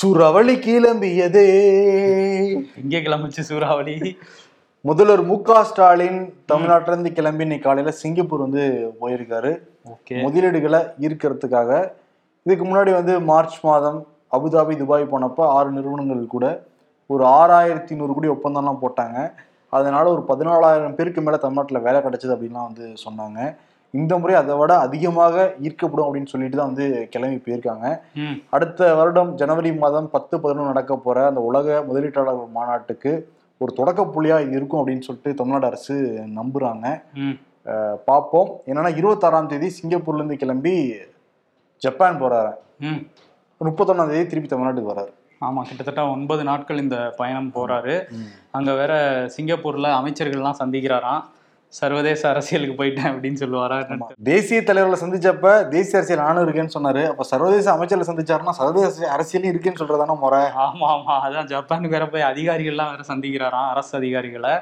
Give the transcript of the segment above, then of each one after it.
சுறவழி கிளம்பியதே இங்கே கிளம்பிச்சு சூறாவளி. முதல்வர் மு க ஸ்டாலின் தமிழ்நாட்டில இருந்து கிளம்பி இன்னைக்கு காலையில சிங்கப்பூர் வந்து போயிருக்காரு. முதலீடுகளை ஈர்க்கிறதுக்காக. இதுக்கு முன்னாடி வந்து மார்ச் மாதம் அபுதாபி துபாய் போனப்ப ஆறு நிறுவனங்கள் கூட ஒரு ஆறாயிரத்தி நூறு கோடி ஒப்பந்தம்லாம் போட்டாங்க. அதனால ஒரு பதினாலாயிரம் பேருக்கு மேல தமிழ்நாட்டில் வேலை கிடைச்சது அப்படின்லாம் வந்து சொன்னாங்க. இந்த முறை அதை விட அதிகமாக ஈர்க்கப்படும் அப்படின்னு சொல்லிட்டு தான் வந்து கிளம்பி போயிருக்காங்க. அடுத்த வருடம் ஜனவரி மாதம் பத்து பதினொன்று நடக்க போற அந்த உலக முதலீட்டாளர்கள் மாநாட்டுக்கு ஒரு தொடக்க புள்ளியா இது இருக்கும் அப்படின்னு சொல்லிட்டு தமிழ்நாடு அரசு நம்புறாங்க. பார்ப்போம். என்னன்னா இருபத்தாறாம் தேதி சிங்கப்பூர்ல இருந்து கிளம்பி ஜப்பான் போறாரு. முப்பத்தொன்னாம் தேதி திருப்பி தமிழ்நாட்டுக்கு வராரு. ஆமா கிட்டத்தட்ட ஒன்பது நாட்கள் இந்த பயணம் போறாரு. அங்க வேற சிங்கப்பூர்ல அமைச்சர்கள்லாம் சந்திக்கிறாராம். சர்வதேச அரசியலுக்கு போயிட்டேன் அப்படின்னு சொல்லுவாரா தேசிய தலைவர்களை சந்திச்சப்ப தேசிய அரசியல் நானும் இருக்கேன்னு சொன்னாரு. அப்ப சர்வதேச அமைச்சர்களை சந்திச்சாருன்னா சர்வதேச அரசியலும் இருக்குன்னு சொல்றதான முறை? ஆமா ஆமா. அதான் ஜப்பானுக்கு வேற போய் அதிகாரிகள்லாம் வேற சந்திக்கிறாராம் அரசு அதிகாரிகளை.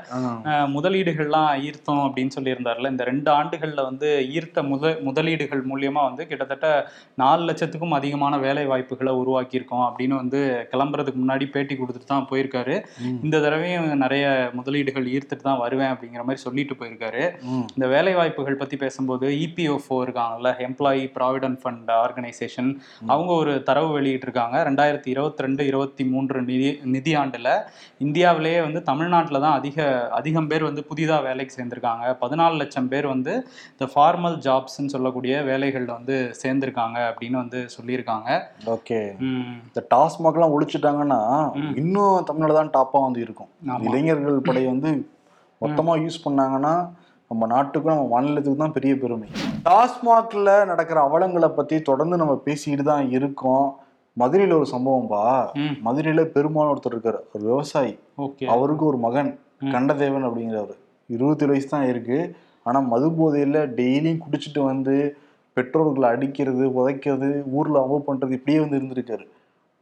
முதலீடுகள்லாம் ஈர்த்தோம் அப்படின்னு சொல்லியிருந்தார்ல. இந்த ரெண்டு ஆண்டுகள்ல வந்து ஈர்த்த முத முதலீடுகள் மூலியமா வந்து கிட்டத்தட்ட நாலு லட்சத்துக்கும் அதிகமான வேலை வாய்ப்புகளை உருவாக்கியிருக்கோம் அப்படின்னு வந்து கிளம்புறதுக்கு முன்னாடி பேட்டி கொடுத்துட்டு தான் போயிருக்காரு. இந்த தடவையும் நிறைய முதலீடுகள் ஈர்த்துட்டு தான் வருவேன் அப்படிங்கிற மாதிரி சொல்லிட்டு போயிருக்காரு. ம். இந்த வேலை வாய்ப்புகள் பத்தி பேசும்போது E இபிஎஃப்ஓ இருக்காங்கல்ல எம்ப்ளாயி ப்ராவிடன்ட் ஃபண்ட் ஆர்கனைசேஷன் அவங்க ஒரு தரவு வெளியிட்டிருக்காங்க. ரெண்டாயிரத்தி இருபத்தி ரெண்டு இருபத்தி மூன்று நிதி நிதியாண்டுல இந்தியாவிலேயே வந்து தமிழ்நாட்டில் தான் அதிக அதிகம் பேர் வந்து புதிதாக வேலைக்கு சேர்ந்திருக்காங்க. பதினாலு லட்சம் பேர் வந்து இந்த ஃபார்மல் ஜாப்ஸ்ன்னு சொல்லக்கூடிய வேலைகளில் வந்து சேர்ந்திருக்காங்க அப்படின்னு வந்து சொல்லியிருக்காங்க. ஓகே. இந்த டாஸ்மாக்லாம் ஒழிச்சிட்டாங்கன்னா. இன்னும் தமிழ்நாடு தான் டாப்பா வந்து இருக்கும். இளைஞர்கள் படை வந்து மொத்தமா யூஸ் பண்ணாங்கன்னா நம்ம நாட்டுக்கும் நம்ம மாநிலத்துக்கு தான் பெரிய பெருமை. டாஸ்மாக்ல நடக்கிற அவலங்களை பத்தி தொடர்ந்து நம்ம பேசிக்கிட்டு தான் இருக்கோம். மதுரையில ஒரு சம்பவம்பா. மதுரையில பெருமாள் ஒருத்தர் இருக்காரு. ஒரு விவசாயி. அவருக்கு ஒரு மகன். கண்டதேவன் அப்படிங்கிறவர். இருபத்தி வயசு தான் இருக்கு. ஆனா மது போதையில டெய்லியும் குடிச்சிட்டு வந்து பெற்றோர்களை அடிக்கிறது உதைக்கிறது ஊர்ல அமோ பண்றது இப்படியே வந்து இருந்திருக்காரு.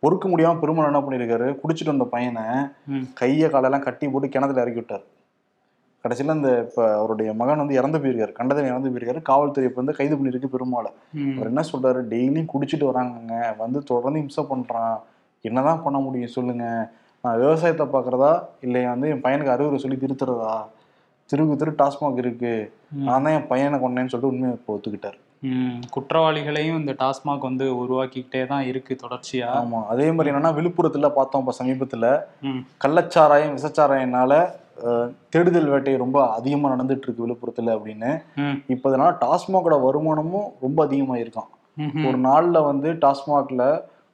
பொறுக்க முடியாம பெருமாள் என்ன பண்ணியிருக்காரு குடிச்சிட்டு வந்த பையனை கையை காலெல்லாம் கட்டி போட்டு கிணத்துல இறக்கி விட்டார். கடைசியில் அந்த இப்போ அவருடைய மகன் வந்து இறந்து போயிருக்காரு கண்டதன் இறந்து போயிருக்காரு காவல்துறை இப்போ வந்து கைது பண்ணியிருக்கு பெருமாளை அவர் என்ன சொல்றாரு? டெய்லியும் குடிச்சிட்டு வராங்கங்க. வந்து தொடர்ந்து இம்சை பண்றான். என்னதான் பண்ண முடியும் சொல்லுங்க. நான் விவசாயத்தை பார்க்கறதா இல்லை வந்து என் பையனுக்கு அறிவுரை சொல்லி திருத்துறதா? திருக்கு திரு டாஸ்மாக் இருக்கு. நான் தான் என் பையனை கொண்டேன்னு சொல்லிட்டு உண்மையை இப்போ ஒத்துக்கிட்டாரு. குற்றவாளிகளையும் இந்த டாஸ்மாக் வந்து உருவாக்கிக்கிட்டே தான் இருக்கு தொடர்ச்சியா. ஆமா. அதே மாதிரி என்னன்னா விழுப்புரத்துல பார்த்தோம் இப்போ சமீபத்துல. கள்ளச்சாராயம் விசச்சாராயம்னால தேடுதல் வேட்டை ரொம்ப அதிகமா நடந்துட்டு இருக்கு விழுப்புரத்துல அப்படின்னு. இப்போ இதனால டாஸ்மாகோட வருமானமும் ரொம்ப அதிகமா இருக்கான். ஒரு நாள்ல வந்து டாஸ்மாக்ல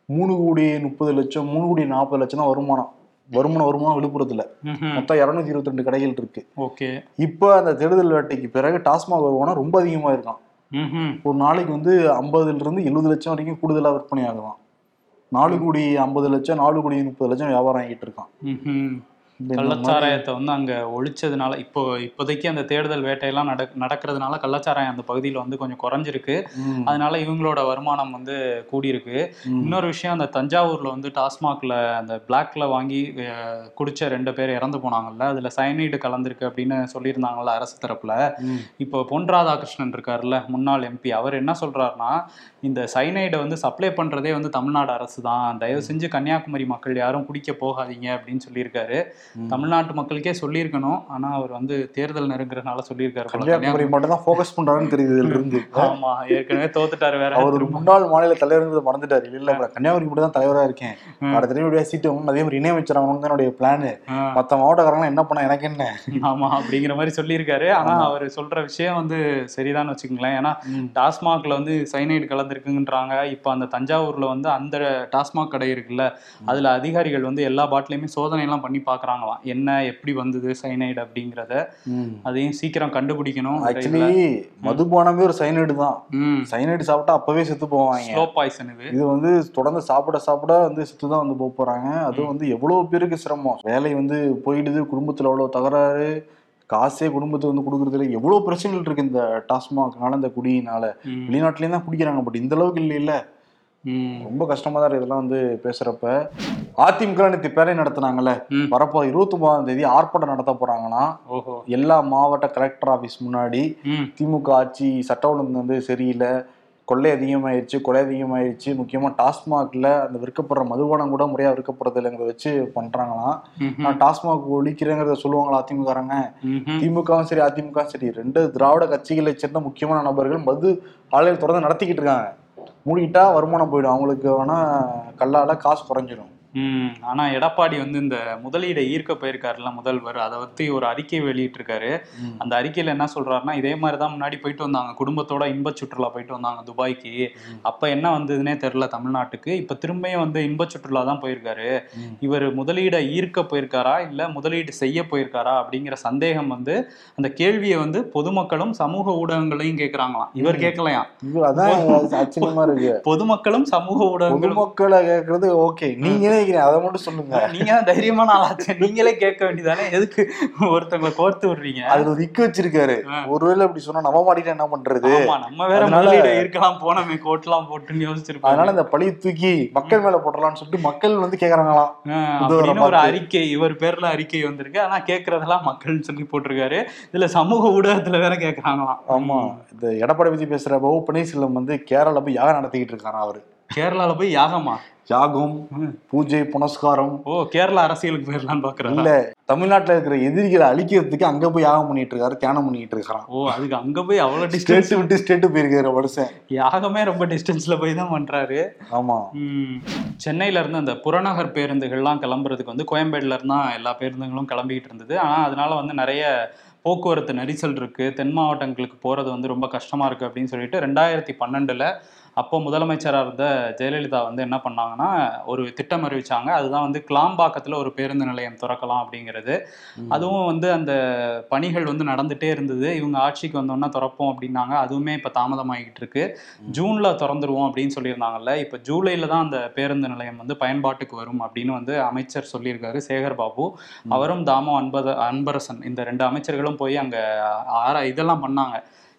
மூணு கோடி முப்பது லட்சம் மூணு கோடி நாற்பது லட்சம் தான் வருமானம். வருமானம் வருமானம் விழுப்புரத்துல. மொத்தம் இரநூத்தி இருபத்தி ரெண்டு கடைகள் இருக்கு. ஓகே. இப்போ அந்த தேடுதல் வேட்டைக்கு பிறகு டாஸ்மாக் வருமானம் ரொம்ப அதிகமா இருக்கான். ஒரு நாளைக்கு வந்து ஐம்பதுல இருந்து எழுபது லட்சம் வரைக்கும் கூடுதலா விற்பனை ஆகலாம் நாலு கோடி ஐம்பது லட்சம் நாலு கோடி முப்பது லட்சம் வியாபாரம் ஆகிட்டு இருக்கான் கள்ளச்சாராயத்தை வந்து அங்க ஒழிச்சதுனால இப்போ இப்போதைக்கு அந்த தேடுதல் வேட்டையெல்லாம் நடக் நடக்கிறதுனால கள்ளச்சாராயம் அந்த பகுதியில் வந்து கொஞ்சம் குறைஞ்சிருக்கு அதனால இவங்களோட வருமானம் வந்து கூடியிருக்கு. இன்னொரு விஷயம் அந்த தஞ்சாவூர்ல வந்து டாஸ்மாக்ல அந்த பிளாக்ல வாங்கி குடிச்ச ரெண்டு பேர் இறந்து போனாங்கல்ல அதுல சயனைடு கலந்திருக்கு அப்படின்னு சொல்லியிருந்தாங்கல்ல அரசு தரப்புல. இப்போ பொன் ராதாகிருஷ்ணன் இருக்கார்ல முன்னாள் எம்பி அவர் என்ன சொல்றாருன்னா இந்த சைனைடை வந்து சப்ளை பண்றதே வந்து தமிழ்நாடு அரசு தான் தயவு செஞ்சு கன்னியாகுமரி மக்கள் யாரும் குடிக்க போகாதீங்க அப்படின்னு சொல்லியிருக்காரு. தமிழ்நாட்டு மக்களுக்கே சொல்லியிருக்கணும். ஆனா அவர் வந்து தேர்தல் நெருங்குறதுனால சொல்லியிருக்காரு. கன்னியாகுமரி மட்டும் தான் ஃபோக்கஸ் பண்றாருன்னு தெரியுது இதுல இருந்து ஆமா ஏற்கனவே தோத்துட்டாரு வேற. அவர். முன்னாள் மாநில தலைவர் மறந்துட்டாரு. இல்ல கன்னியாகுமரி மட்டும் தான் தலைவரா இருக்கேன். அடுத்த தடவை சீட்டு அதே மாதிரி இணையமைச்சர் ஆகணும் தான் என்னுடைய பிளான் மத்த மாவட்டக்காரங்க என்ன பண்ண எனக்கு என்ன? ஆமா அப்படிங்கிற மாதிரி சொல்லியிருக்காரு. ஆனா. அவர் சொல்ற விஷயம் வந்து சரிதான் வச்சுக்கோங்களேன். ஏன்னா. டாஸ்மாக்ல வந்து சைனைடு கலந்துருக்குன்றாங்க. இப்போ அந்த தஞ்சாவூர்ல வந்து அந்த டாஸ்மாக் கடை இருக்குல்ல அதுல அதிகாரிகள் வந்து எல்லா பாட்டிலையுமே சோதனை எல்லாம் பண்ணி பாக்குறாங்களாம் என்ன எப்படி வந்தது சைனைடு அப்படிங்கிறத அதையும் சீக்கிரம் கண்டுபிடிக்கணும். ஆக்சுவலி மதுபானமே ஒரு சைனைடு தான். சைனைடு சாப்பிட்டா அப்பவே செத்து போவாங்க. ஸ்லோ பாய்சன் இது. இது வந்து தொடர்ந்து சாப்பிட சாப்பிட வந்து செத்து தான் வந்து போக போறாங்க. அதுவும் வந்து எவ்வளவு பேருக்கு சிரமம். வேலை வந்து போயிடுது குடும்பத்துல எவ்வளவு தகராறு. காசே குடும்பத்துக்கு வந்து கொடுக்கறதுல எவ்வளவு பிரச்சனைகள் இருக்கு இந்த டாஸ்மாக்னால இந்த குடியினால. வெளிநாட்டுலயும் தான் குடிக்கிறாங்க பட் இந்த அளவுக்கு இல்லைல்ல ம், ரொம்ப கஷ்டமா தான் இதெல்லாம் வந்து பேசுறப்ப. அதிமுக நேற்று பேரை நடத்துனாங்கல்ல. வரப்போ இருபத்தி ஒன்பதாம் தேதி ஆர்ப்பாட்டம் நடத்த போறாங்களாம். ஓஹோ. எல்லா மாவட்ட கலெக்டர் ஆபீஸ் முன்னாடி திமுக ஆட்சி சட்ட ஒழுங்கு வந்து சரியில்லை. கொள்ளை அதிகமாயிருச்சு கொலை அதிகமாயிருச்சு. முக்கியமா டாஸ்மாக்ல அந்த விற்கப்படுற மதுபானம் கூட முறையா விற்கப்படுறது இல்லைங்கிறத வச்சு பண்றாங்களாம். ம்ஹும். நான் டாஸ்மாக் ஒழிக்கிறேங்கிறத சொல்லுவாங்களா அதிமுககாரங்க? ம்ஹும். திமுகவும் சரி அதிமுகவும் சரி. ரெண்டு திராவிட கட்சிகளை சேர்ந்த முக்கியமான நபர்கள் மது ஆலையில் தொடர்ந்து நடத்திக்கிட்டு இருக்காங்க. மூடிட்டா வருமானம் போயிடும். அவங்களுக்கு வேணால் கல்லால் காசு குறைஞ்சிடும் ஆனா எடப்பாடி வந்து இந்த முதலீடை ஈர்க்க போயிருக்காருல்ல முதல்வர் அதை பத்தி ஒரு அறிக்கை வெளியிட்டிருக்காரு. அந்த அறிக்கையில என்ன சொல்றாருன்னா இதே மாதிரி தான் முன்னாடி போயிட்டு வந்தாங்க. குடும்பத்தோட இன்ப சுற்றுலா போயிட்டு வந்தாங்க துபாய்க்கு. அப்ப என்ன வந்ததுன்னே தெரியல தமிழ்நாட்டுக்கு. இப்ப திரும்பியும் வந்து இன்ப சுற்றுலா தான் போயிருக்காரு. இவர் முதலீடை ஈர்க்க போயிருக்காரா இல்ல முதலீடு செய்ய போயிருக்காரா அப்படிங்கிற சந்தேகம் வந்து அந்த கேள்வியை வந்து பொதுமக்களும் சமூக ஊடகங்களையும் கேக்குறாங்களாம். இவர் இருக்கு. பொதுமக்களும் சமூக ஊடகங்களும் கேட்கறது ஓகே. நீங்க நினைக்கிறேன். அதை மட்டும் சொல்லுங்க. நீங்க தான் தைரியமான ஆளாச்சு. நீங்களே கேட்க வேண்டியதானே? எதுக்கு ஒருத்தவங்களை கோர்த்து விடுறீங்க? அதுல ஒரு இக்கு வச்சிருக்காரு. ஒருவேளை அப்படி சொன்னா நம்ப மாட்டேன் என்ன பண்றது? நம்ம வேற முதலீடு இருக்கலாம் போனமே கோட்லாம் போட்டுன்னு யோசிச்சிருப்பாங்க. அதனால இந்த பழி தூக்கி மக்கள் மேல போடலாம்னு சொல்லிட்டு மக்கள் வந்து கேக்குறாங்களாம். ஒரு. அறிக்கை இவர் பேர்ல அறிக்கை வந்திருக்கு. ஆனா கேக்குறதெல்லாம் மக்கள்னு சொல்லி போட்டிருக்காரு. இதுல சமூக ஊடகத்துல வேற கேக்குறாங்களாம். ஆமா இந்த எடப்பாடி பத்தி பேசுற பாபு பன்னீர்செல்வம் வந்து கேரளா போய் யாகம் நடத்திக்கிட்டு இருக்காராம் அவரு. கேரளால போய் யாகமா? யாகம். பூஜை புனஸ்காரம். ஓ கேரளா அரசியலுக்கு போயிடலாம்னு பாக்குறாங்க இல்ல தமிழ்நாட்டுல இருக்கிற எதிரிகளை அழிக்கிறதுக்கு அங்க போய் யாகம் பண்ணிட்டு இருக்காரு தியானம் பண்ணிட்டு இருக்காராம் ஓ அதுக்கு அங்க போய் அவ்வளவு டிஸ்டன்ஸ் விட்டு ஸ்டேட் போயிருக்காரு வருஷம் யாகமே ரொம்ப டிஸ்டன்ஸ்ல போய் தான் பண்றாரு. ஆமா. சென்னையில இருந்து அந்த புறநகர் பேருந்துகள்லாம் கிளம்புறதுக்கு வந்து கோயம்பேடுல இருந்து எல்லா பேருந்துகளும் கிளம்பிக்கிட்டு இருந்தது. ஆனா அதனால வந்து நிறைய போக்குவரத்து நெரிசல் இருக்கு. தென் மாவட்டங்களுக்கு போறது வந்து ரொம்ப கஷ்டமா இருக்கு அப்படின்னு சொல்லிட்டு ரெண்டாயிரத்தி பன்னெண்டுல அப்போ முதலமைச்சராக இருந்த ஜெயலலிதா வந்து என்ன பண்ணாங்கன்னா ஒரு திட்டம் அறிவிச்சாங்க. அதுதான் வந்து கிளாம்பாக்கத்துல ஒரு பேருந்து நிலையம் திறக்கலாம் அப்படிங்கிறது. அதுவும் வந்து அந்த பணிகள் வந்து நடந்துட்டே இருந்தது. இவங்க ஆட்சிக்கு வந்தோன்னா திறப்போம் அப்படின்னாங்க. அதுவுமே இப்போ தாமதமாகிட்டு இருக்கு. ஜூன்ல திறந்துருவோம் அப்படின்னு சொல்லியிருந்தாங்கல்ல. இப்போ ஜூலைல தான் அந்த பேருந்து நிலையம் வந்து பயன்பாட்டுக்கு வரும் அப்படின்னு வந்து அமைச்சர் சொல்லியிருக்காரு சேகர் பாபு. அவரும் தாமோ அன்பத அன்பரசன் இந்த ரெண்டு அமைச்சர்களும் போய் அங்க ஆரா இதெல்லாம் பண்ணாங்க.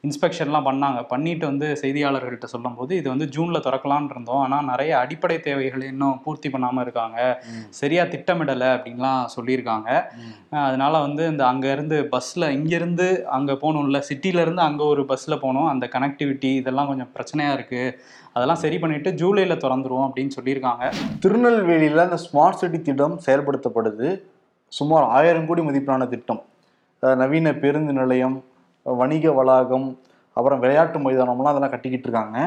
இன்ஸ்பெக்ஷன்லாம் பண்ணாங்க. பண்ணிட்டு வந்து செய்தியாளர்கள்ட்ட சொல்லும்போது இது வந்து ஜூன்ல திறக்கலாம்னு இருந்தோம். ஆனா நிறைய அடிப்படை தேவைகள் இன்னும் பூர்த்தி பண்ணாம இருக்காங்க. ம். சரியா திட்டமிடலை அப்படின்லாம் சொல்லியிருக்காங்க. அதனால வந்து இந்த அங்க இருந்து பஸ்ல இங்க இருந்து அங்க போகணும்ல சிட்டில இருந்து அங்க ஒரு பஸ்ல போகணும். அந்த கனெக்டிவிட்டி இதெல்லாம் கொஞ்சம் பிரச்சனையா இருக்கு. அதெல்லாம் சரி பண்ணிட்டு ஜூலைல திறந்துருவோம் அப்படின்னு சொல்லியிருக்காங்க. திருநெல்வேலியில இந்த ஸ்மார்ட் சிட்டி திட்டம் செயல்படுத்தப்படுது. சுமார் ஆயிரம் கோடி மதிப்பிலான திட்டம். நவீன பேருந்து நிலையம் வணிக வளாகம் அப்புறம் விளையாட்டு மைதானம்லாம் அதெல்லாம் கட்டிக்கிட்டு இருக்காங்க.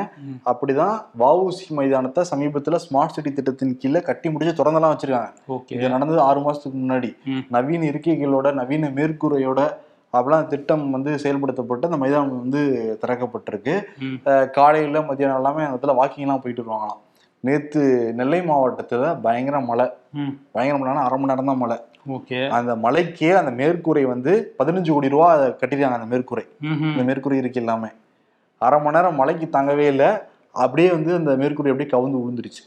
அப்படிதான் வஉசி மைதானத்தை சமீபத்துல ஸ்மார்ட் சிட்டி திட்டத்தின் கீழே கட்டி முடிச்சு திறந்தெல்லாம் வச்சிருக்காங்க. இது நடந்தது ஆறு மாசத்துக்கு முன்னாடி. நவீன இருக்கைகளோட நவீன மேற்கூரையோட அப்படிலாம் திட்டம் வந்து செயல்படுத்தப்பட்டு அந்த மைதானம் வந்து திறக்கப்பட்டிருக்கு. காலையில மத்தியானம் எல்லாமே அந்த இடத்துல வாக்கிங் எல்லாம் போயிட்டு வருவாங்களாம். நேத்து நெல்லை மாவட்டத்துல பயங்கர மழை. பயங்கர மழைனா அரை மணி நேரம் தான் மழை. ஓகே. அந்த மலைக்கே அந்த மேற்கூரை வந்து பதினஞ்சு கோடி ரூபா அதை கட்டிருக்காங்க அந்த மேற்கூரை. இந்த மேற்கூரை இருக்கு எல்லாமே. அரை மணி நேரம் மழைக்கு தாங்கவே இல்லை. அப்படியே வந்து அந்த மேற்கூரை அப்படியே கவுந்து விழுந்துருச்சு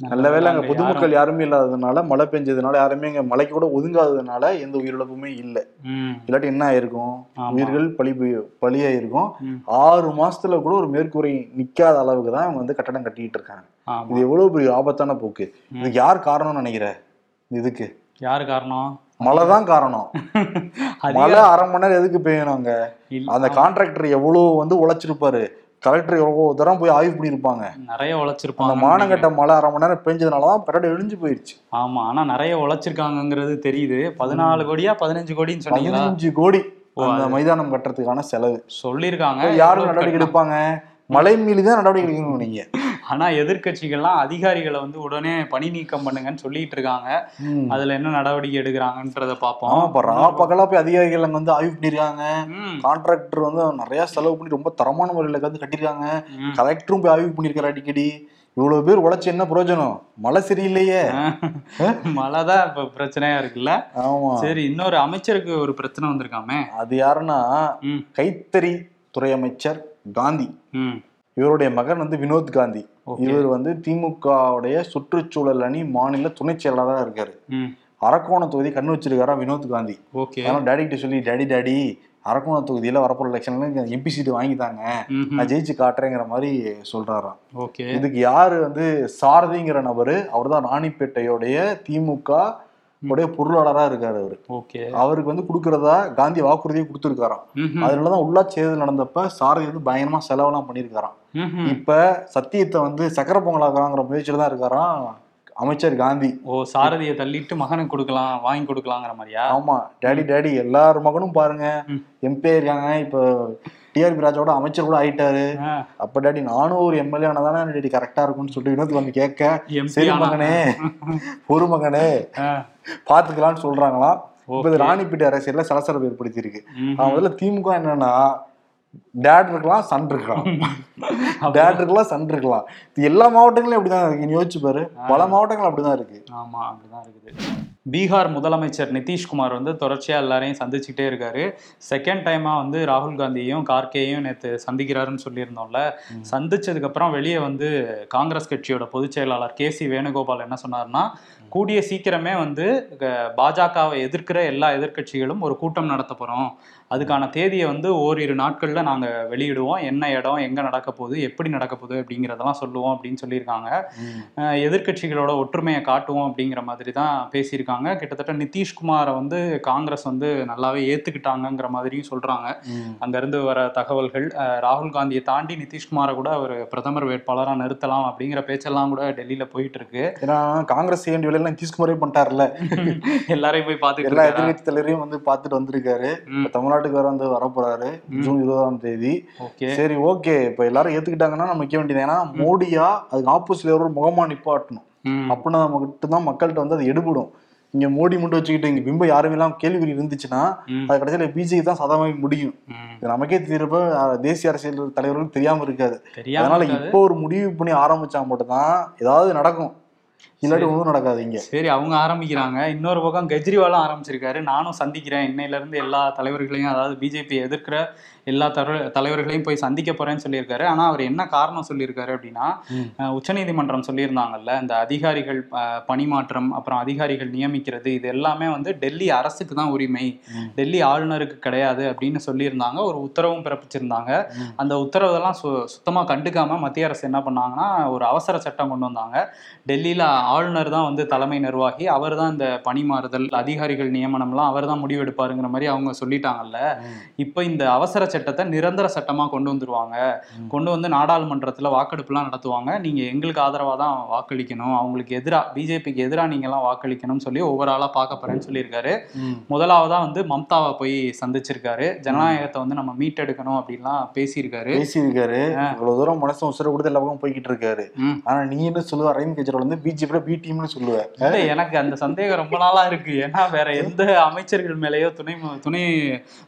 நல்ல வேளை அங்க பொதுமக்கள் யாருமே இல்லாததுனால மழை பெஞ்சதுனால யாருமே அங்க மலைக்கு கூட ஒதுங்காததுனால எந்த உயிரிழப்புமே இல்லை. இல்லாட்டி என்ன ஆயிருக்கும். உயிர்கள் போய்- பலியாயிருக்கும். ஆறு மாசத்துல கூட ஒரு மேற்கூரை நிக்காத அளவுக்கு தான் அவங்க வந்து கட்டடம் கட்டிக்கிட்டு இருக்காங்க. இது எவ்வளவு பெரிய ஆபத்தான போக்கு. இதுக்கு யார் காரணம்னு நினைக்கிற? இதுக்கு. யாரு காரணம்? மழை தான் காரணம். மழை அரை மணி நேரம் எதுக்கு பெய்யணும் அங்க? அந்த கான்ட்ராக்டர் எவ்வளவு வந்து உழைச்சிருப்பாரு? கலெக்டர் எவ்வளவு தரம் போய் ஆய்வு பண்ணியிருப்பாங்க. நிறைய உழைச்சிருப்பாங்க. மானங்கட்ட மழை அரை மணி நேரம் பெஞ்சதுனாலதான் கட்டடம் இடிஞ்சு போயிருச்சு. ஆமா ஆனா நிறைய உழைச்சிருக்காங்கங்கிறது தெரியுது. பதினாலு கோடியா பதினஞ்சு கோடின்னு சொன்னீங்களா? பதினஞ்சு கோடி அந்த மைதானம் கட்டுறதுக்கான செலவு. சொல்லியிருக்காங்க. யாரும் நடவடிக்கை? எடுப்பாங்க? மழை மீறி தான் நடவடிக்கை எடுக்கணும் நீங்க. ஆனா எதிர்க்கட்சிகள்லாம் அதிகாரிகளை வந்து உடனே பணி நீக்கம் பண்ணுங்கன்னு சொல்லிட்டு இருக்காங்க. அதுல என்ன நடவடிக்கை எடுக்கிறாங்கன்றத பார்ப்போம் பாரு பகலா போய் அதிகாரிகள் அங்க வந்து ஆய்வு பண்ணிருக்காங்க. கான்ட்ராக்டர் வந்து நிறைய செலவு பண்ணி ரொம்ப தரமான முறையில வந்து கட்டிருக்காங்க. கலெக்டரும் போய் ஆய்வு பண்ணிருக்காரு அடிக்கடி. இவ்வளவு பேர் உழைச்சு என்ன பிரயோஜனம்? மழை சரியில்லையே. மழைதான் இப்ப பிரச்சனையா இருக்குல்ல? ஆமா. சரி இன்னொரு அமைச்சருக்கு ஒரு பிரச்சனை வந்திருக்காமே. அது யாருன்னா கைத்தறி துறை அமைச்சர் காந்தி. இவருடைய மகன் வந்து வினோத் காந்தி. இவர் வந்து திமுகவுடைய சுற்றுச்சூழல் அணி மாநில துணை செயலாளராக இருக்காரு. ம், அரக்கோணம் தொகுதி கண்ணு வச்சிருக்காரா வினோத் காந்தி. அதனால டேடி கிட்ட சொல்லி டேடி டேடி அரக்கோணம் தொகுதியில வரப்போற எலெக்ஷன்ல எம்பி சீட்டு வாங்கித்தாங்க. நான் ஜெயிச்சு காட்டுறேங்கிற மாதிரி சொல்றாராம். ஓகே. இதுக்கு யாரு வந்து சாரதிங்கிற நபரு? அவர்தான் ராணிப்பேட்டையோடைய திமுக உடைய பொருளாளரா இருக்காரு அவரு. ஓகே. அவருக்கு வந்து கொடுக்கறதா காந்தி வாக்குறுதியை கொடுத்துருக்காராம். அதனாலதான் உள்ளாட்சி தேர்தல் நடந்தப்ப சாரதி வந்து பயங்கரமா செலவெல்லாம் பண்ணியிருக்காராம். இப்ப சத்தியத்தை வந்து சக்கர பொங்கலாக்குறாங்கிற முயற்சியில தான் இருக்காராம் அமைச்சர் காந்தி. ஓ சாரதியை தள்ளிட்டு மகனுக்கு கொடுக்கலாம் வாங்கி கொடுக்கலாங்கிற மாதிரியா? ஆமா டேடி டேடி எல்லார் மகனும் பாருங்க. எம்பி இருக்காங்க இப்போ டிஆர்பி ராஜாவோட அமைச்சர் கூட ஆயிட்டாரு. அப்ப டேடி நானும் ஒரு எம்எல்ஏ ஆனதானே டேடி கரெக்டா இருக்கும்னு சொல்லிட்டு வினோத் வந்து கேட்க சரி மகனே ஒரு மகனே பாத்துக்கலாம்னு சொல்றாங்களாம். இப்ப இது. ராணிப்பேட்டை அரசியல்ல சலசலப்பு ஏற்படுத்தியிருக்கு. ம். அவன் முதல்ல திமுக என்னன்னா டேட் இருக்கலாம் சன் இருக்கலாம். டேட் இருக்கலாம் சன் இருக்கலாம். இது எல்லா மாவட்டங்களும் அப்படிதான் இருக்கு. நீ யோசிச்சு பாரு. பல மாவட்டங்கள் அப்படிதான் இருக்கு. ஆமா அப்படிதான் இருக்குது. பீகார் முதலமைச்சர் நிதிஷ்குமார் வந்து தொடர்ச்சியா எல்லாரையும் சந்திச்சுக்கிட்டே இருக்காரு. செகண்ட் டைமா வந்து ராகுல் காந்தியையும் கார்கேயையும் நேத்து சந்திக்கிறாருன்னு சொல்லியிருந்தோம்ல. சந்திச்சதுக்கு அப்புறம் வெளியே வந்து காங்கிரஸ் கட்சியோட பொதுச் செயலாளர் கே சி வேணுகோபால் என்ன சொன்னார்னா கூடிய சீக்கிரமே வந்து பாஜகவை எதிர்க்கிற எல்லா எதிர்க்கட்சிகளும் ஒரு கூட்டம் நடத்த போறோம். அதுக்கான தேதியை வந்து ஓரிரு நாட்கள்ல நாங்க வெளியிடுவோம். என்ன இடம் எங்க நடக்க போகுது எப்படி நடக்க போகுது அப்படிங்கிறதெல்லாம் சொல்லுவோம் அப்படின்னு சொல்லியிருக்காங்க. அஹ் எதிர்க்கட்சிகளோட ஒற்றுமையை காட்டுவோம் அப்படிங்கிற மாதிரி தான் பேசியிருக்காங்க. கிட்டத்தட்ட நிதிஷ்குமாரை வந்து காங்கிரஸ் வந்து நல்லாவே ஏத்துக்கிட்டாங்கங்கிற மாதிரியும் சொல்றாங்க. அங்கிருந்து வர தகவல்கள் ராகுல் காந்தியை தாண்டி நிதிஷ்குமாரை கூட ஒரு பிரதமர் வேட்பாளரா நிறுத்தலாம் அப்படிங்கிற பேச்செல்லாம் கூட டெல்லியில போயிட்டு இருக்கு. ஏன்னா காங்கிரஸ் செய்ய வேலையெல்லாம் நிதிஷ்குமாரே பண்ணிட்டாருல்ல. எல்லாரையும் போய் பார்த்துட்டு எல்லா? எதிர்கட்சி தலைவரையும் வந்து பார்த்துட்டு வந்திருக்காரு. தமிழ்நாட்டுக்கு வேற வந்து வரப்போறாரு ஜூன் இருபதாம் தேதி. சரி ஓகே. இப்ப எல்லாரும் ஏத்துக்கிட்டாங்கன்னா நம்ம வைக்க வேண்டியது. ஏன்னா மோடியா அதுக்கு ஆப்போசிட்ல ஒரு முகமா நிப்பாட்டணும். அப்படின்னா மட்டும்தான் மக்கள்கிட்ட வந்து அது எடுபடும். இங்க மோடி மட்டும் வச்சுக்கிட்டு இங்க பிம்ப யாருமே எல்லாம் கேள்விக்குறி இருந்துச்சுன்னா. அது கடைசியில பிஜேபி தான் சதமாக முடியும். நமக்கே தீர்ப்ப தேசிய அரசியல் தலைவர்களுக்கு தெரியாம இருக்காது. அதனால. இப்போ ஒரு முடிவு பண்ணி ஆரம்பிச்சா மட்டும்தான் ஏதாவது நடக்கும். இல்லாட்டி ஒன்றும் நடக்காது இங்க. சரி அவங்க ஆரம்பிக்கிறாங்க. இன்னொரு பக்கம் கெஜ்ரிவாலும் ஆரம்பிச்சிருக்காரு. நானும் சந்திக்கிறேன். இன்னையில இருந்து எல்லா தலைவர்களையும் அதாவது பிஜேபி எதிர்க்கிற எல்லா தர தலைவர்களையும் போய் சந்திக்க போறேன்னு சொல்லியிருக்காரு. ஆனா அவர் என்ன காரணம் சொல்லியிருக்காரு அப்படின்னா உச்சநீதிமன்றம் சொல்லியிருந்தாங்கல்ல இந்த அதிகாரிகள் பணிமாற்றம் அப்புறம் அதிகாரிகள் நியமிக்கிறது இது எல்லாமே வந்து டெல்லி அரசுக்கு தான் உரிமை. டெல்லி ஆளுநருக்கு கிடையாது அப்படின்னு சொல்லியிருந்தாங்க. ஒரு உத்தரவும் பிறப்பிச்சிருந்தாங்க. அந்த உத்தரவுதெல்லாம் சு சுத்தமாக கண்டுக்காம மத்திய அரசு என்ன பண்ணாங்கன்னா ஒரு அவசர சட்டம் கொண்டு வந்தாங்க. டெல்லியில ஆளுநர் தான் வந்து தலைமை நிர்வாகி. அவர் தான் இந்த பணிமாறுதல் அதிகாரிகள் நியமனம்லாம் அவர் தான் முடிவெடுப்பாருங்கிற மாதிரி அவங்க சொல்லிட்டாங்கல்ல. இப்போ இந்த அவசர சட்டத்தை நிரந்தர சட்டமா கொண்டு வந்துருவாங்க. கொண்டு வந்து நாடாளுமன்றத்துல வாக்கெடுப்புலாம் நடத்துவாங்க. நீங்க எங்களுக்கு ஆதரவா தான் வாக்களிக்கணும். அவங்களுக்கு எதிரா பிஜேபிக்கு எதிரா நீங்க எல்லாம் வாக்களிக்கணும்னு சொல்லி ஒவ்வொரு ஆளா பார்க்க போறேன்னு சொல்லியிருக்காரு. ம். முதலாவதா வந்து மம்தாவை போய் சந்திச்சிருக்காரு. ஜனநாயகத்தை வந்து நம்ம மீட்டெடுக்கணும் அப்படின்லாம் பேசியிருக்காரு. பேசியிருக்காரு. இவ்வளவு தூரம் மனசு உசுர கொடுத்து எல்லா பக்கம் போய்கிட்டு இருக்காரு. ம். ஆனா நீ என்ன சொல்லுவ? அரவிந்த் கெஜ்ரிவால் வந்து பிஜேபி பி டீம்னு சொல்லுவ இல்ல எனக்கு அந்த சந்தேகம் ரொம்ப நாளா இருக்கு. ஏன்னா வேற எந்த அமைச்சர்கள் மேலேயோ துணை துணை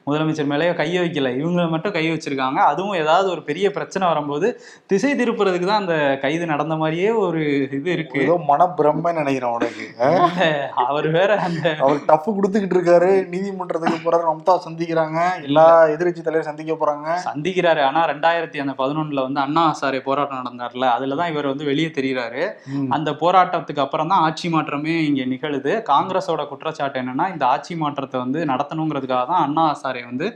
முதலமைச்சர் மேலேயோ கைய வைக்கல. இவங்க மட்டும் கை வச்சிருக்காங்க. அதுவும் ஏதாவது ஒரு பெரிய பிரச்சனை வரும்போது திசை திருப்புறதுக்கு தான் அந்த கைது நடந்த மாதிரியே ஒரு இது இருக்கு. ஏதோ மன பிரம்ம நினைக்கிறேன் உனக்கு. அவர் வேற அந்த அவர் டஃப் கொடுத்துக்கிட்டு இருக்காரு. நீதிமன்றத்துக்கு போறாரு. மம்தா சந்திக்கிறாங்க. எல்லா எதிர்கட்சி தலைவர் சந்திக்க போறாங்க. சந்திக்கிறாரு. ஆனா ரெண்டாயிரத்தி அந்த பதினொன்னுல வந்து அண்ணா ஹசாரே போராட்டம் நடந்தார்ல. அதுலதான் இவர் வந்து வெளியே தெரியுறாரு. ம். அந்த போராட்டத்துக்கு அப்புறம் தான் ஆட்சி மாற்றமே இங்க நிகழுது. காங்கிரஸோட குற்றச்சாட்டு என்னன்னா இந்த ஆட்சி மாற்றத்தை வந்து நடத்தணுங்கிறதுக்காக தான் அண்ணா ஹசாரே வந்து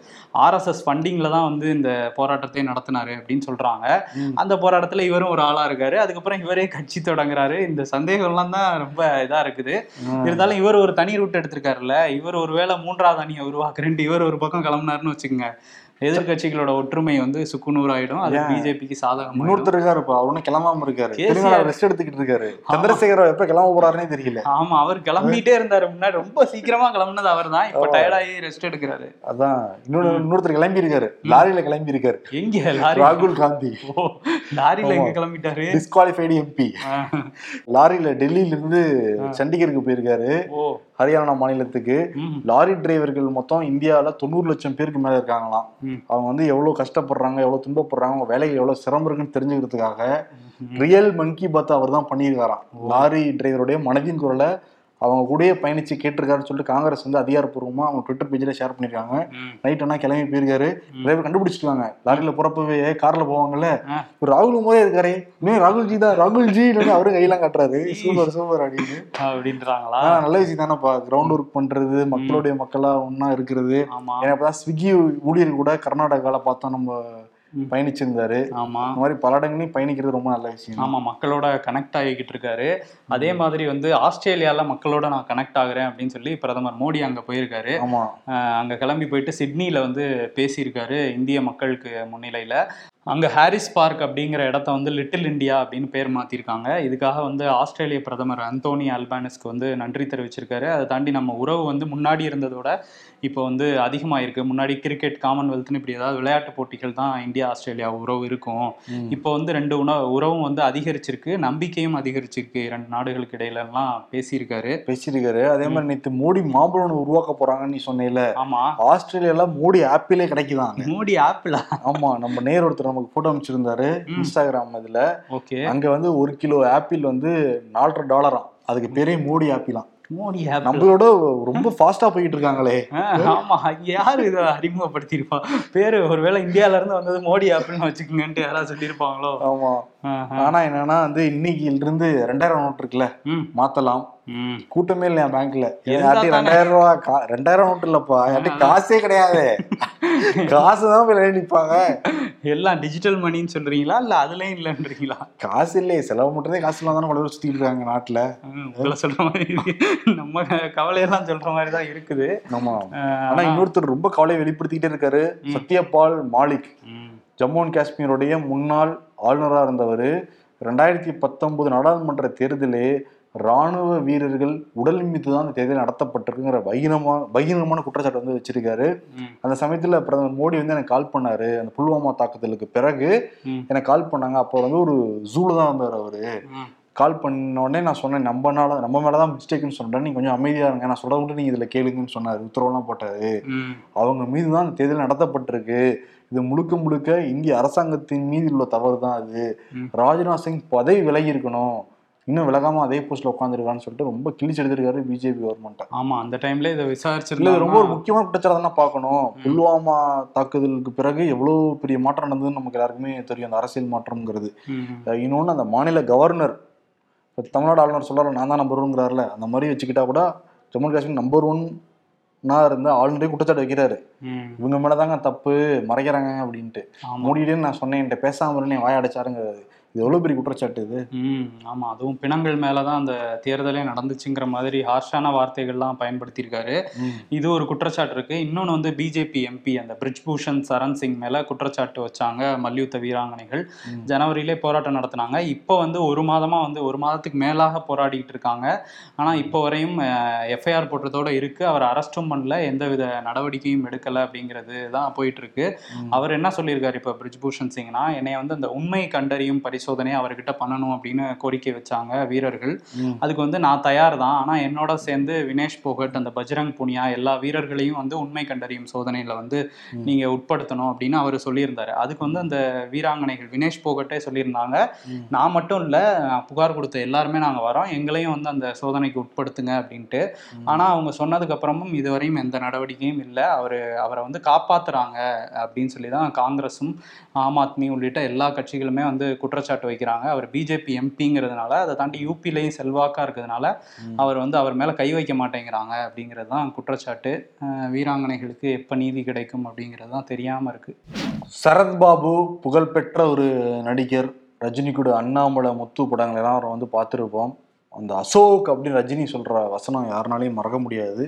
ஆர்எஸ்எஸ் ஃபண்டிங்ல தான் வந்து இந்த போராட்டத்தை நடத்தினாரு அப்படின்னு சொல்றாங்க. ம். அந்த போராட்டத்துல இவரும் ஒரு ஆளா இருக்காரு. அதுக்கப்புறம் இவரே கட்சி தொடங்குறாரு. இந்த சந்தேகம்லாம் தான் ரொம்ப இதா இருக்குது. இருந்தாலும் இவர் ஒரு தனி ரூட் எடுத்திருக்காருல்ல. இவர் ஒருவேளை மூன்றாவது அணியை உருவாக்குறேன்ட்டு இவர் ஒரு பக்கம் கிளம்புனாருன்னு வச்சுக்கோங்க. எதிர்க்கட்சிகளோட ஒற்றுமை வந்து சுக்குநூறாயிடும் அது? பிஜேபிக்கு சாதகமாக இன்னொருத்தர் இருக்காரு இப்ப அவரு கிளம்பாம இருக்காரு. ரெஸ்ட் எடுத்துக்கிட்டு இருக்காரு. சந்திரசேகர் எப்ப கிளம்ப போறாருன்னே தெரியல. ஆமா அவர் கிளம்பிட்டே இருந்தாரு முன்னாடி. ரொம்ப சீக்கிரமா கிளம்புனது அவர் தான். இப்ப. டயர்டாகி ரெஸ்ட் எடுக்கிறாரு. அதான். இன்னொரு இன்னொருத்தர் கிளம்பி இருக்காரு லாரியில கிளம்பி இருக்காரு எங்க லாரி ராகுல் காந்தி. லாரியில எங்க. கிளம்பிட்டாரு? டிஸ்குவாலிஃபைடு எம்பி லாரியில டெல்லியில இருந்து சண்டிகருக்கு போயிருக்காரு. ஓ. ஹரியானா மாநிலத்துக்கு லாரி டிரைவர்கள் மொத்தம் இந்தியாவுல தொண்ணூறு லட்சம் பேருக்கு மேல இருக்காங்களாம். அவங்க வந்து எவ்வளவு கஷ்டப்படுறாங்க எவ்வளவு துன்பப்படுறாங்க அவங்க வேலைகள் எவ்வளவு சிரமம் இருக்குன்னு தெரிஞ்சுக்கிறதுக்காக. ரியல் மன்கி பாத் அவர் தான் பண்ணியிருக்காராம் லாரி டிரைவருடைய மனதின் குரலை அவங்க கூடயே பயணிச்சு கேட்டிருக்காருன்னு சொல்லிட்டு காங்கிரஸ் வந்து அதிகாரப்பூர்வமா அவங்க ட்விட்டர் பேஜ்ல ஷேர் பண்ணிருக்காங்க. ம். நைட் ஆனா கிளம்பி போயிருக்காரு. டிரைவர் கண்டுபிடிச்சிருக்காங்க லாரியில போறப்பவே கார்ல போவாங்கல்ல. ஒரு ராகுல் மாதிரி இருக்காரு. இன்னும் ராகுல்ஜி தான் ராகுல்ஜி அவரும் கையெல்லாம் காட்டுறாரு. சூப்பர் சூப்பர் அப்படின்னு. அப்படின்றாங்களா? நல்ல விஷயம் தானேப்பா. கிரவுண்ட் ஒர்க் பண்றது மக்களுடைய மக்களா ஒண்ணா இருக்கிறது. ஏன்னா இப்பதான் ஸ்விக்கி ஊழியர் கூட கர்நாடகால பார்த்தோம் நம்ம. பயணிச்சிருந்தாரு. ஆமா. இந்த மாதிரி பல இடங்களையும் பயணிக்கிறது ரொம்ப நல்ல விஷயம். ஆமா மக்களோட கனெக்ட் ஆகிக்கிட்டு இருக்காரு. அதே மாதிரி வந்து ஆஸ்திரேலியால மக்களோட நான் கனெக்ட் ஆகுறேன் அப்படின்னு சொல்லி பிரதமர் மோடி அங்க போயிருக்காரு. ஆமா. அங்க கிளம்பி போயிட்டு சிட்னில வந்து பேசியிருக்காரு இந்திய மக்களுக்கு முன்னிலையில. அங்க ஹாரிஸ் பார்க் அப்படிங்கிற இடத்த வந்து லிட்டில் இந்தியா அப்படின்னு பேர் மாத்திருக்காங்க. இதுக்காக வந்து ஆஸ்திரேலிய பிரதமர் அந்தோனி அல்பானிஸ்க்கு வந்து நன்றி தெரிவிச்சிருக்காரு. அதை தாண்டி நம்ம உறவு வந்து முன்னாடி இருந்ததோட இப்போ வந்து அதிகமாயிருக்கு. முன்னாடி கிரிக்கெட் காமன்வெல்த்னு இப்படி ஏதாவது விளையாட்டு போட்டிகள் தான் இந்தியா ஆஸ்திரேலியா உறவு இருக்கும். இப்போ வந்து ரெண்டு உணவு உறவும் வந்து அதிகரிச்சிருக்கு. நம்பிக்கையும் அதிகரிச்சிருக்கு. இரண்டு நாடுகளுக்கு இடையில எல்லாம் பேசியிருக்காரு. பேசியிருக்காரு. அதே மாதிரி நேத்து மோடி ஒண்ணு உருவாக்க போறாங்கன்னு நீ சொன்னேல ஆமா. ஆஸ்திரேலியால மோடி ஆப்பிளே கிடைக்குதாங்க மோடி ஆப்பிளா? ஆமா. நம்ம நேர் ஒருத்தர் நமக்கு போட்டோ அமைச்சிருந்தாரு. இன்ஸ்டாகிராம் இதுல. ஓகே. அங்க வந்து ஒரு கிலோ ஆப்பிள் வந்து நாலரை டாலராம். அதுக்கு பேரே மோடி ஆப்பிளாம் மோடி நம்மளோட ரொம்ப ஃபாஸ்டா போயிட்டு இருக்காங்களே. ஆமா. யாரு இதை அறிமுகப்படுத்தியிருப்பா? பேரு ஒருவேளை இந்தியால இருந்து வந்தது மோடி ஆப்பிள்னு வச்சுக்கோங்கன்ட்டு யாராவது சொல்லியிருப்பாங்களோ? ஆமா. ஆனா என்னன்னா வந்து இன்னைக்கு இருந்து ரெண்டாயிரம் நோட்டு இருக்குல்ல மாத்தலாம். கூட்டமே இல்லையா பேங்க்ல. ரெண்டாயிரம் ரூபா ரெண்டாயிரம் நோட்டு இல்லப்பா. யார்ட்டி காசே கிடையாது. காசு தான் போய் லைன் நிப்பாங்க. எல்லாம் டிஜிட்டல் மணின்னு சொல்றீங்களா? இல்ல அதுலயும் இல்லைன்றீங்களா? காசு இல்லையே. செலவு மட்டும்தான் காசு இல்லாம தானே பேர் சுத்திட்டு இருக்காங்க நாட்டுல. உங்களை சொல்ற மாதிரி. நம்ம கவலையெல்லாம் சொல்ற மாதிரி தான் இருக்குது. ஆமா. ஆஹ், ஆனா இன்னொருத்தர் ரொம்ப கவலையை வெளிப்படுத்திக்கிட்டே இருக்காரு. சத்யபால் மாலிக். ஜம்மு அண்ட் காஷ்மீருடைய முன்னாள் ஆளுநரா இருந்தவர். ரெண்டாயிரத்தி பத்தொன்பது நாடாளுமன்ற தேர்தலே ராணுவ வீரர்கள் உடல் மீது தான் அந்த தேர்தல் நடத்தப்பட்டிருக்குங்கிற பகிரமா பகிரங்கமான குற்றச்சாட்டு வந்து வச்சிருக்காரு. அந்த சமயத்துல பிரதமர் மோடி வந்து எனக்கு கால் பண்ணாரு. அந்த புல்வாமா தாக்குதலுக்கு பிறகு எனக்கு கால் பண்ணாங்க. அப்போ வந்து ஒரு ஜூல தான் வந்தார் அவரு. கால் பண்ண உடனே நான் சொன்னேன் நம்மனால நம்ம மேலதான் மிஸ்டேக்னு சொல்றேன் நீங்க கொஞ்சம் அமைதியா இருங்க. நான் சொல்றத மட்டும் நீங்க இதுல கேளுங்கன்னு சொன்னாரு. உத்தரவுலாம் போட்டாரு. அவங்க மீது தான் அந்த தேர்தல் நடத்தப்பட்டிருக்கு. இது முழுக்க முழுக்க இந்திய அரசாங்கத்தின் மீது உள்ள தவறு தான் அது. ராஜ்நாத் சிங் பதவி விலகி இருக்கணும். இன்னும் விலகாம அதே போஸ்ட்ல உட்காந்துருக்கான்னு சொல்லிட்டு ரொம்ப கிழிச்சு எடுத்திருக்காரு பிஜேபி கவர்மெண்ட் ஆமா அந்த டைம்ல இதை விசாரிச்சிருந்தாங்க ரொம்ப ஒரு முக்கியமான குற்றச்சாட்டு தானே பார்க்கணும். புல்வாமா தாக்குதலுக்கு பிறகு எவ்வளவு பெரிய மாற்றம் நடந்ததுன்னு நமக்கு எல்லாருக்குமே தெரியும் அந்த அரசியல் மாற்றம்ங்கிறது. இன்னொன்னு அந்த மாநில கவர்னர் இப்ப தமிழ்நாடு ஆளுநர் சொல்றாரு நான் தான் நம்பர் ஒன்ங்கிறாருல அந்த மாதிரி வச்சுக்கிட்டா கூட ஜம்மு காஷ்மீர் நம்பர் ஒன்னா இருந்த ஆளுநரே குற்றச்சாட்டு வைக்கிறாரு. இவங்க மேலதாங்க தப்பு மறைக்கிறாங்க அப்படின்ட்டு. மோடியிலே நான் சொன்னேன் என்கிட்ட பேசாம இருந்தேன் வாய அடைச்சாருங்கிறது இது எவ்வளவு பெரிய குற்றச்சாட்டு இது? ம் ஆமா. அதுவும் பிணங்கள் மேலதான் அந்த தேர்தலே நடந்துச்சுங்கிற மாதிரி ஹார்ஷான வார்த்தைகள்லாம் பயன்படுத்தியிருக்காரு. இது ஒரு குற்றச்சாட்டு இருக்கு. இன்னொன்று வந்து பிஜேபி எம்பி அந்த பிரிஜ்பூஷன் சரண் சிங் மேல குற்றச்சாட்டு வச்சாங்க மல்யுத்த வீராங்கனைகள். ஜனவரியிலே போராட்டம் நடத்தினாங்க. இப்போ வந்து ஒரு மாதமா வந்து ஒரு மாதத்துக்கு மேலாக போராடிட்டு இருக்காங்க. ஆனா இப்போ வரையும் எஃப்ஐஆர் போட்டதோட இருக்கு. அவர் அரெஸ்டும் பண்ணல. எந்தவித நடவடிக்கையும் எடுக்கல அப்படிங்கிறது தான் போயிட்டு இருக்கு. ம். அவர் என்ன சொல்லியிருக்காரு? இப்போ பிரிஜ்பூஷன் சிங்னா என்னை வந்து அந்த உண்மை கண்டறியும் பரிசோதனை அவர்கிட்ட பண்ணணும் அப்படின்னு கோரிக்கை வச்சாங்க வீரர்கள். அதுக்கு வந்து நான் தயார் தான் ஆனால் என்னோட சேர்ந்து வினேஷ் போகட் அந்த பஜ்ரங் புனியா எல்லா வீரர்களையும் வந்து உண்மை கண்டறியும் சோதனையில் வந்து. நீங்கள் உட்படுத்தணும் அப்படின்னு அவர் சொல்லியிருந்தாரு. அதுக்கு வந்து அந்த வீராங்கனைகள் வினேஷ் போகட்டே சொல்லியிருந்தாங்க. நான் மட்டும் இல்லை புகார் கொடுத்த எல்லாருமே நாங்கள் வரோம். எங்களையும் வந்து அந்த சோதனைக்கு உட்படுத்துங்க அப்படின்ட்டு. ஆனால் அவங்க சொன்னதுக்கு அப்புறமும் இதுவரையும் எந்த நடவடிக்கையும் இல்லை. அவர் அவரை வந்து காப்பாத்துறாங்க அப்படின்னு சொல்லி தான் காங்கிரஸும் ஆம் ஆத்மி உள்ளிட்ட எல்லா கட்சிகளுமே வந்து குற்றச்சாட்டு வைக்கிறாங்க. அவர் பிஜேபி எம்பிங்கிறதுனால அதை தாண்டி யூபிலையும் செல்வாக்கா இருக்கிறதுனால. அவர் வந்து அவர் மேல கை வைக்க மாட்டேங்கிறாங்க அப்படிங்கிறது தான் குற்றச்சாட்டு. வீராங்கனைகளுக்கு எப்ப நீதி கிடைக்கும் அப்படிங்கிறது தான் தெரியாம இருக்கு. சரத்பாபு புகழ்பெற்ற ஒரு நடிகர் ரஜினி கூட அண்ணாமலை முத்து படங்கள் எல்லாம் அவரை வந்து பார்த்துருப்போம். அந்த அசோக் அப்படின்னு ரஜினி சொல்ற வசனம் யாருனாலையும் மறக்க முடியாது.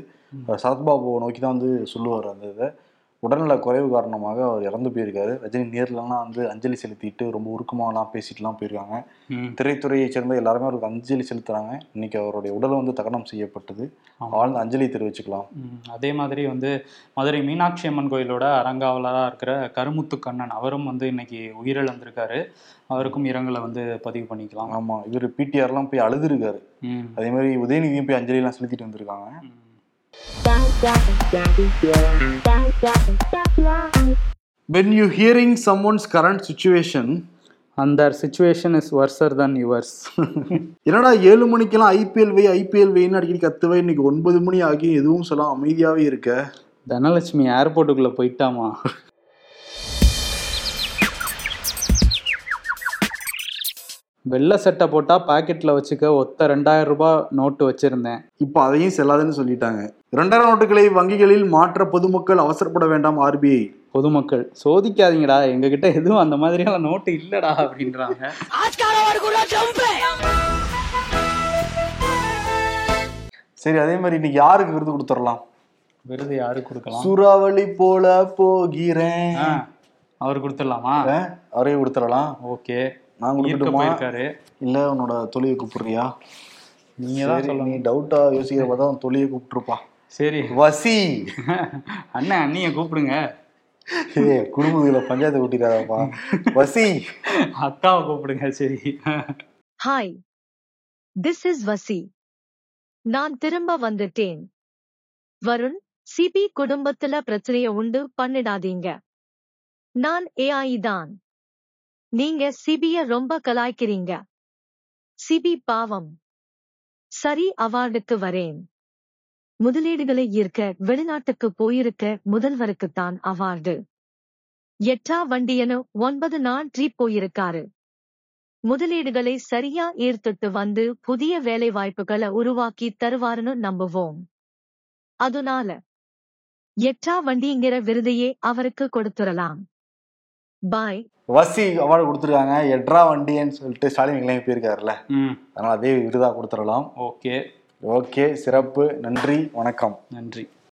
சரத்பாபுவை நோக்கி தான் வந்து சொல்லுவார் அந்த இதை. உடல்நல குறைவு காரணமாக அவர் இறந்து போயிருக்காரு. ரஜினி நேர்லலாம் வந்து அஞ்சலி செலுத்திட்டு ரொம்ப உருக்கமாலாம் பேசிட்டுலாம் போயிருக்காங்க. திரைத்துறையை சேர்ந்த எல்லாருமே அவருக்கு அஞ்சலி செலுத்துறாங்க. இன்னைக்கு அவருடைய உடலை வந்து தகனம் செய்யப்பட்டது. ஆழ்ந்த அஞ்சலி தெரிவிச்சுக்கலாம். அதே மாதிரி வந்து மதுரை மீனாட்சி அம்மன் கோயிலோட அறங்காவலராக இருக்கிற கருமுத்து கண்ணன் அவரும் வந்து இன்னைக்கு உயிரிழந்திருக்காரு. அவருக்கும் இரங்கலை வந்து பதிவு பண்ணிக்கலாம். ஆமா. இவர் பிடிஆர்லாம் போய் அழுதுருக்காரு. அதே மாதிரி உதயநிதியும் போய் அஞ்சலி எல்லாம் செலுத்திட்டு வந்திருக்காங்க. When you hearing someone's current situation அந்த situation is worser than yours என்னடா ஏழு மணிக்கெல்லாம் ஐபிஎல் வை ஐபிஎல் வைன்னு அடிக்கடி கத்துவை? இன்னைக்கு ஒன்பது மணி ஆகி எதுவும் சொல்ல அமைதியாவே இருக்க. தனலட்சுமி ஏர்போர்ட்டுக்குள்ள போயிட்டாமா? வெள்ளை சட்டை போட்டா பாக்கெட்ல வச்சுக்க ஒத்த ரெண்டாயிரம் ரூபாய் நோட்டு வச்சிருந்தேன். இப்போ அதையும் செல்லாதுன்னு சொல்லிட்டாங்க. இரண்டாயிரம் நோட்டுகளை வங்கிகளில் மாற்ற பொதுமக்கள் அவசரப்பட வேண்டாம் ஆர்பிஐ. பொதுமக்கள் சோதிக்காதீங்கடா எங்ககிட்ட எதுவும் அந்த மாதிரியான நோட்டு இல்லடா அப்படின்றாங்க. சரி அதே மாதிரி இன்னைக்கு யாருக்கு விருது கொடுத்துடலாம்? விருது யாருக்கு கொடுக்கலாம்? சூறாவளி போல போகிறேன். ஆ, அவர் கொடுத்துடலாமா? அவரே கொடுத்துடலாம். ஓகே. நான் போயிருக்காரு. இல்ல உன்னோட தொழிலை கூப்பிடுறியா? நீங்க தான் நீ டவுட்டா யோசிக்கிற பார்த்தா உன் தொழிலை கூப்பிட்டுருப்பா சரி. வசி. அண்ணன் அண்ணிய கூப்பிடுங்க. ஏ குடும்பத்துல பஞ்சாயத்து கூட்டிடாதப்பா வசி. அக்காவை கூப்பிடுங்க சரி. ஹாய் திஸ் இஸ் வசி. நான் திரும்ப வந்துட்டேன். வருண் சிபி குடும்பத்துல பிரச்சனைய உண்டு பண்ணிடாதீங்க. நான் ஏஐ தான். நீங்க சிபிய ரொம்ப கலாய்க்கிறீங்க. சிபி பாவம். சரி அவார்டுக்கு வரேன். முதலீடுகளை ஈர்க்க வெளிநாட்டுக்கு போயிருக்க முதல்வருக்குத்தான் அவார்டு. எட்டா வண்டியனு ஒன்பது நாள் ட்ரிப் போயிருக்காரு. முதலீடுகளை சரியா ஈர்த்துட்டு வந்து புதிய வேலை வாய்ப்புகளை உருவாக்கி தருவாருன்னு நம்புவோம். அதனால எட்டா வண்டிங்கிற விருதையே அவருக்கு கொடுத்துடலாம் பாய். வசி அவார்டு கொடுத்துருக்காங்க. எட்ரா வண்டின்னு சொல்லிட்டு ஸ்டாலின் கிளம்பி போயிருக்காருல்ல. அதனால அதே விருதா கொடுத்துடலாம் ஓகே. ஓகே சிறப்பு நன்றி வணக்கம். நன்றி.